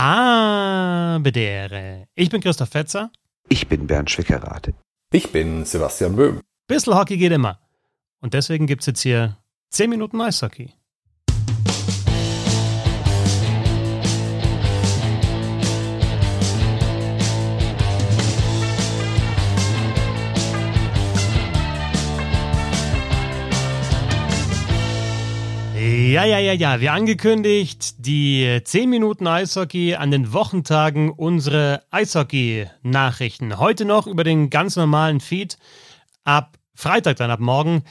Habedere. Ich bin Christoph Fetzer. Ich bin Bernd Schwickerath. Ich bin Sebastian Böhm. Bissl Hockey geht immer. Und deswegen gibt es jetzt hier 10 Minuten Eishockey. Ja, ja, ja, ja. Wie angekündigt, die 10 Minuten Eishockey an den Wochentagen unsere Eishockey-Nachrichten. Heute noch über den ganz normalen Feed. Ab Freitag dann, ab morgen,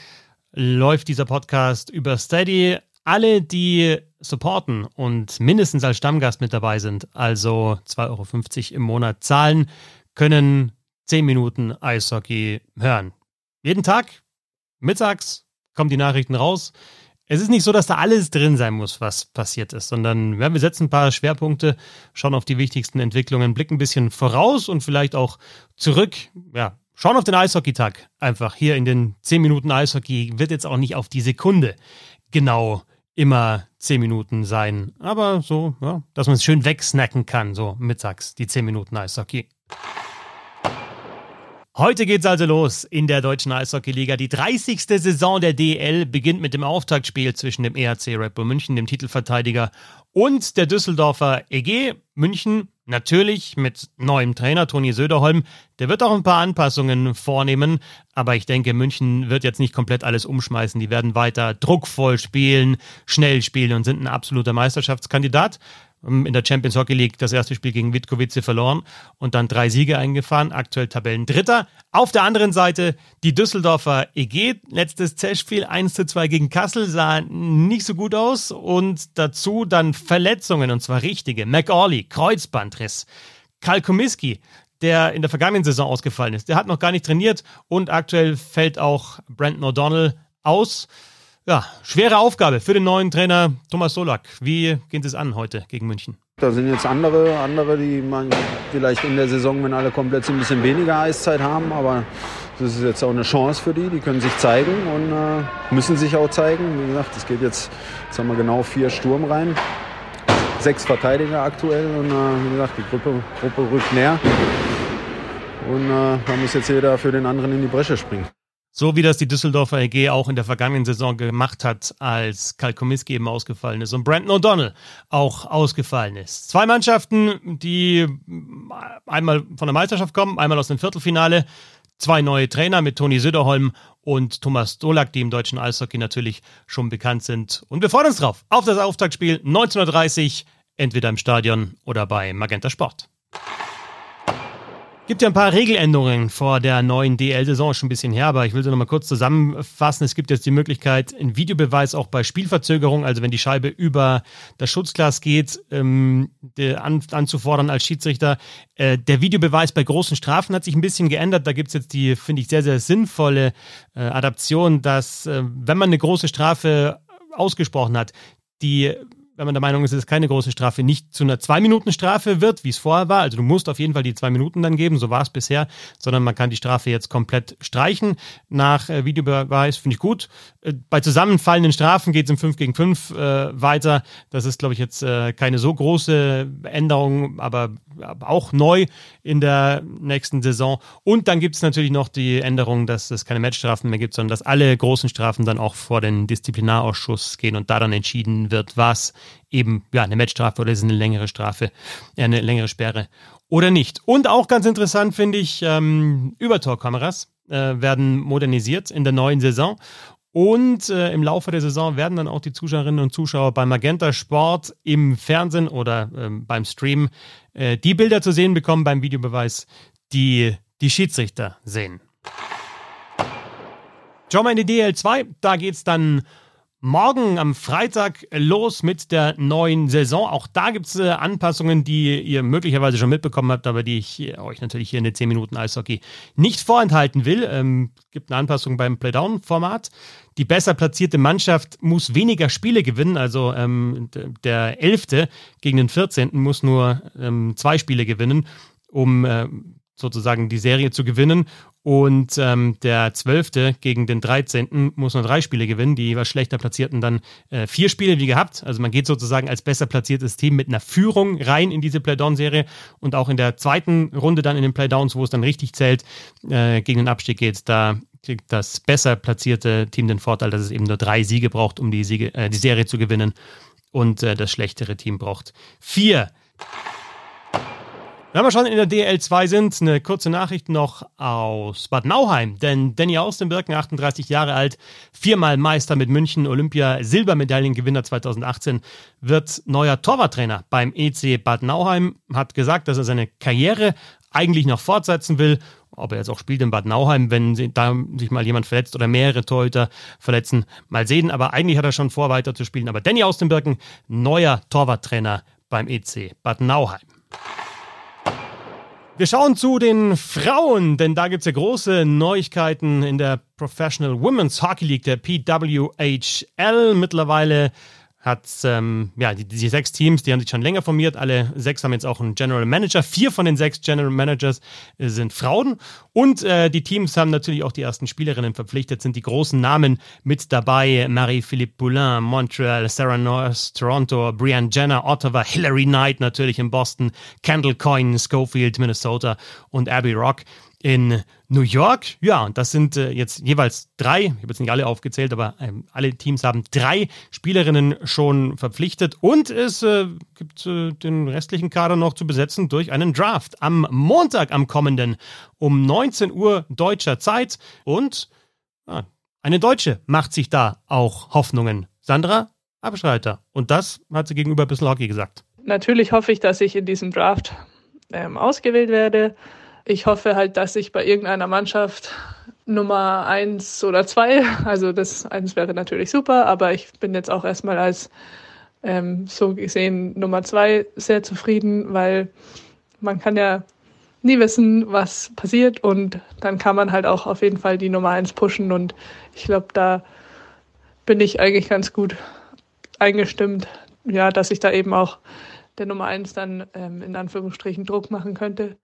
läuft dieser Podcast über Steady. Alle, die supporten und mindestens als Stammgast mit dabei sind, also 2,50 Euro im Monat zahlen, können 10 Minuten Eishockey hören. Jeden Tag, mittags, kommen die Nachrichten raus. Es ist nicht so, dass da alles drin sein muss, was passiert ist, sondern ja, wir setzen ein paar Schwerpunkte, schauen auf die wichtigsten Entwicklungen, blicken ein bisschen voraus und vielleicht auch zurück. Ja, schauen auf den Eishockey-Tag. Einfach hier in den 10 Minuten Eishockey wird jetzt auch nicht auf die Sekunde genau immer 10 Minuten sein. Aber so, ja, dass man es schön wegsnacken kann, so mittags, die 10 Minuten Eishockey. Heute geht's also los in der deutschen Eishockeyliga. Die 30. Saison der DL beginnt mit dem Auftaktspiel zwischen dem EHC Red Bull München, dem Titelverteidiger, und der Düsseldorfer EG München. Natürlich mit neuem Trainer Toni Söderholm. Der wird auch ein paar Anpassungen vornehmen, aber ich denke, München wird jetzt nicht komplett alles umschmeißen. Die werden weiter druckvoll spielen, schnell spielen und sind ein absoluter Meisterschaftskandidat. Ähm, in der Champions Hockey League das erste Spiel gegen Witkowice verloren und dann drei Siege eingefahren, aktuell Tabellendritter. Auf der anderen Seite die Düsseldorfer EG, letztes Testspiel 1 zu 2 gegen Kassel, sah nicht so gut aus und dazu dann Verletzungen und zwar richtige. McAuley, Kreuzbandriss. Karl Komiski, der in der vergangenen Saison ausgefallen ist, der hat noch gar nicht trainiert und aktuell fällt auch Brandon O'Donnell aus. Ja, schwere Aufgabe für den neuen Trainer Thomas Solak. Wie geht es an heute gegen München? Da sind jetzt andere, andere, die man vielleicht in der Saison, wenn alle komplett ein bisschen weniger Eiszeit haben. Aber das ist jetzt auch eine Chance für die. Die können sich zeigen und äh, müssen sich auch zeigen. Wie gesagt, es geht jetzt, jetzt haben wir genau vier Sturm rein. Sechs Verteidiger aktuell und äh, wie gesagt, die Gruppe, Gruppe rückt näher. Und äh, da muss jetzt jeder für den anderen in die Bresche springen. So wie das die Düsseldorfer EG auch in der vergangenen Saison gemacht hat, als Karl Komiski eben ausgefallen ist und Brandon O'Donnell auch ausgefallen ist. Zwei Mannschaften, die einmal von der Meisterschaft kommen, einmal aus dem Viertelfinale. Zwei neue Trainer mit Toni Söderholm und Thomas Dolak, die im deutschen Eishockey natürlich schon bekannt sind. Und wir freuen uns drauf auf das Auftaktspiel 1930, entweder im Stadion oder bei Magenta Sport. Gibt ja ein paar Regeländerungen vor der neuen DL-Saison schon ein bisschen her, aber ich will sie nochmal kurz zusammenfassen. Es gibt jetzt die Möglichkeit, einen Videobeweis auch bei Spielverzögerung, also wenn die Scheibe über das Schutzglas geht, ähm, an, anzufordern als Schiedsrichter. Äh, der Videobeweis bei großen Strafen hat sich ein bisschen geändert. Da gibt es jetzt die, finde ich, sehr, sehr sinnvolle äh, Adaption, dass, äh, wenn man eine große Strafe ausgesprochen hat, die wenn man der Meinung ist, dass es keine große Strafe, nicht zu einer Zwei-Minuten-Strafe wird, wie es vorher war. Also du musst auf jeden Fall die zwei Minuten dann geben, so war es bisher, sondern man kann die Strafe jetzt komplett streichen. Nach äh, Videobeweis finde ich gut. Äh, bei zusammenfallenden Strafen geht es im 5 gegen 5 äh, weiter. Das ist, glaube ich, jetzt äh, keine so große Änderung, aber, aber, auch neu in der nächsten Saison. Und dann gibt es natürlich noch die Änderung, dass es keine Matchstrafen mehr gibt, sondern dass alle großen Strafen dann auch vor den Disziplinarausschuss gehen und da dann entschieden wird, was eben ja eine Matchstrafe oder ist eine längere Strafe, eine längere Sperre oder nicht. Und auch ganz interessant finde ich, ähm, Übertorkameras äh, werden modernisiert in der neuen Saison. Und äh, im Laufe der Saison werden dann auch die Zuschauerinnen und Zuschauer beim Magenta Sport im Fernsehen oder ähm, beim Stream äh, die Bilder zu sehen bekommen beim Videobeweis, die die Schiedsrichter sehen. Schauen wir in die DL2. Da geht es dann morgen am Freitag los mit der neuen Saison. Auch da gibt es äh, Anpassungen, die ihr möglicherweise schon mitbekommen habt, aber die ich äh, euch natürlich hier in den 10 Minuten Eishockey nicht vorenthalten will. Ähm, gibt eine Anpassung beim Playdown-Format. Die besser platzierte Mannschaft muss weniger Spiele gewinnen, also ähm, der Elfte gegen den 14. muss nur ähm, zwei Spiele gewinnen, um äh, sozusagen die Serie zu gewinnen. Und ähm, der Zwölfte gegen den 13. muss nur drei Spiele gewinnen. Die was schlechter Platzierten dann äh, vier Spiele wie gehabt. Also man geht sozusagen als besser platziertes Team mit einer Führung rein in diese Playdown-Serie. Und auch in der zweiten Runde dann in den Playdowns, wo es dann richtig zählt, äh, gegen den Abstieg geht, da kriegt das besser platzierte Team den Vorteil, dass es eben nur drei Siege braucht, um die, Siege, äh, die Serie zu gewinnen. Und äh, das schlechtere Team braucht vier. Wenn wir schon in der DL2 sind, eine kurze Nachricht noch aus Bad Nauheim. Denn Danny Austenbirken, 38 Jahre alt, viermal Meister mit München, Olympia, Silbermedaillengewinner 2018, wird neuer Torwarttrainer beim EC Bad Nauheim. Hat gesagt, dass er seine Karriere eigentlich noch fortsetzen will. Ob er jetzt auch spielt in Bad Nauheim, wenn da sich mal jemand verletzt oder mehrere Torhüter verletzen, mal sehen. Aber eigentlich hat er schon vor, weiter zu spielen. Aber Danny Austenbirken, neuer Torwarttrainer beim EC Bad Nauheim. Wir schauen zu den Frauen, denn da gibt es ja große Neuigkeiten in der Professional Women's Hockey League, der PWHL. Mittlerweile hat ähm, ja die, die, sechs Teams, die haben sich schon länger formiert. Alle sechs haben jetzt auch einen General Manager. Vier von den sechs General Managers äh, sind Frauen. Und äh, die Teams haben natürlich auch die ersten Spielerinnen verpflichtet, sind die großen Namen mit dabei. Marie-Philippe Poulin, Montreal, Sarah North, Toronto, Brianne Jenner, Ottawa, Hillary Knight natürlich in Boston, Kendall Coyne, Schofield, Minnesota und Abby Rock in New York. Ja, und das sind äh, jetzt jeweils drei, ich habe jetzt nicht alle aufgezählt, aber ähm, alle Teams haben drei Spielerinnen schon verpflichtet und es äh, gibt äh, den restlichen Kader noch zu besetzen durch einen Draft am Montag am kommenden um 19 Uhr deutscher Zeit und ah, eine Deutsche macht sich da auch Hoffnungen. Sandra Abschreiter. Und das hat sie gegenüber Bissl Hockey gesagt. Natürlich hoffe ich, dass ich in diesem Draft ähm, ausgewählt werde ich hoffe halt, dass ich bei irgendeiner Mannschaft Nummer eins oder zwei, also das eins wäre natürlich super, aber ich bin jetzt auch erstmal als ähm, so gesehen Nummer zwei sehr zufrieden, weil man kann ja nie wissen, was passiert und dann kann man halt auch auf jeden Fall die Nummer eins pushen und ich glaube, da bin ich eigentlich ganz gut eingestimmt, ja, dass ich da eben auch der Nummer eins dann ähm, in Anführungsstrichen Druck machen könnte.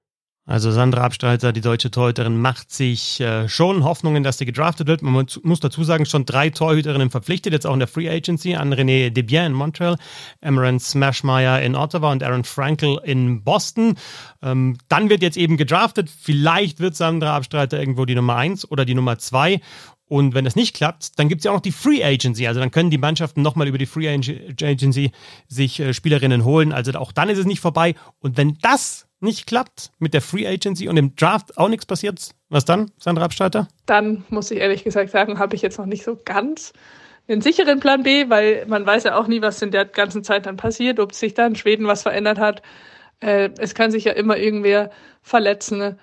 Also Sandra Abstreiter, die deutsche Torhüterin, macht sich äh, schon Hoffnungen, dass sie gedraftet wird. Man muss dazu sagen, schon drei Torhüterinnen verpflichtet, jetzt auch in der Free Agency, an René Debien in Montreal, Amaran Smashmeyer in Ottawa und Aaron Frankel in Boston. Ähm, dann wird jetzt eben gedraftet. Vielleicht wird Sandra Abstreiter irgendwo die Nummer eins oder die Nummer zwei. Und wenn das nicht klappt, dann gibt es ja auch noch die Free Agency. Also dann können die Mannschaften nochmal über die Free Agency sich äh, Spielerinnen holen. Also auch dann ist es nicht vorbei. Und wenn das nicht klappt mit der Free Agency und im Draft auch nichts passiert, was dann, Sandra Abstalter? Dann muss ich ehrlich gesagt sagen, habe ich jetzt noch nicht so ganz einen sicheren Plan B, weil man weiß ja auch nie, was in der ganzen Zeit dann passiert, ob sich da in Schweden was verändert hat. Äh, es kann sich ja immer irgendwer verletzen.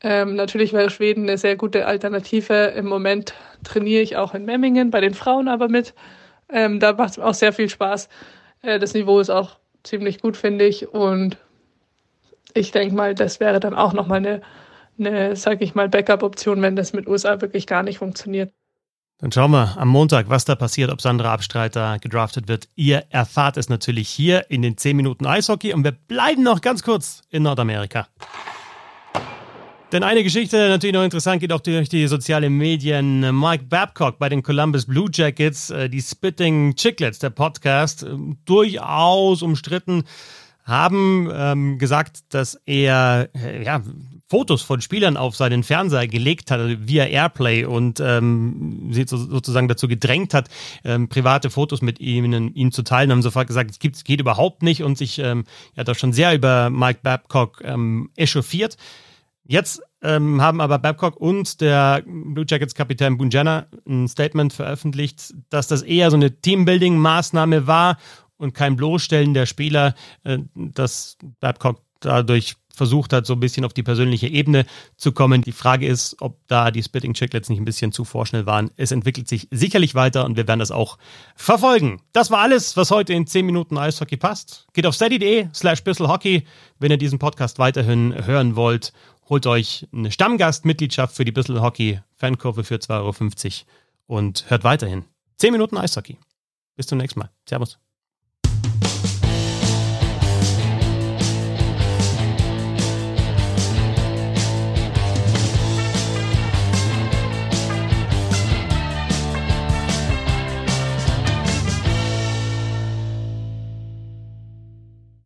Ähm, natürlich wäre Schweden eine sehr gute Alternative. Im Moment trainiere ich auch in Memmingen, bei den Frauen aber mit. Ähm, da macht es auch sehr viel Spaß. Äh, das Niveau ist auch ziemlich gut, finde ich. Und ich denke mal, das wäre dann auch nochmal eine, eine sag ich mal, Backup-Option, wenn das mit USA wirklich gar nicht funktioniert. Dann schauen wir am Montag, was da passiert, ob Sandra Abstreiter gedraftet wird. Ihr erfahrt es natürlich hier in den 10 Minuten Eishockey und wir bleiben noch ganz kurz in Nordamerika. Denn eine Geschichte natürlich noch interessant geht auch durch die sozialen Medien. Mike Babcock bei den Columbus Blue Jackets, äh, die Spitting Chicklets, der Podcast, durchaus umstritten haben ähm, gesagt, dass er äh, ja, Fotos von Spielern auf seinen Fernseher gelegt hat, also via Airplay und ähm, sie so, sozusagen dazu gedrängt hat, ähm, private Fotos mit ihnen, ihm zu teilen, haben sofort gesagt, es gibt, geht überhaupt nicht und sich ähm, ja da schon sehr über Mike Babcock ähm, echauffiert. Jetzt ähm, haben aber Babcock und der Blue Jackets Kapitän Bunjana ein Statement veröffentlicht, dass das eher so eine Teambuilding-Maßnahme war und kein Bloßstellen der Spieler, äh, dass Babcock dadurch versucht hat, so ein bisschen auf die persönliche Ebene zu kommen. Die Frage ist, ob da die Spitting Chicklets nicht ein bisschen zu vorschnell waren. Es entwickelt sich sicherlich weiter und wir werden das auch verfolgen. Das war alles, was heute in 10 Minuten Eishockey passt. Geht auf steady.de slash bisselhockey, wenn ihr diesen Podcast weiterhin hören wollt. Holt euch eine Stammgastmitgliedschaft für die Bissel Hockey Fankurve für 2,50 Euro und hört weiterhin. 10 Minuten Eishockey. Bis zum nächsten Mal. Servus.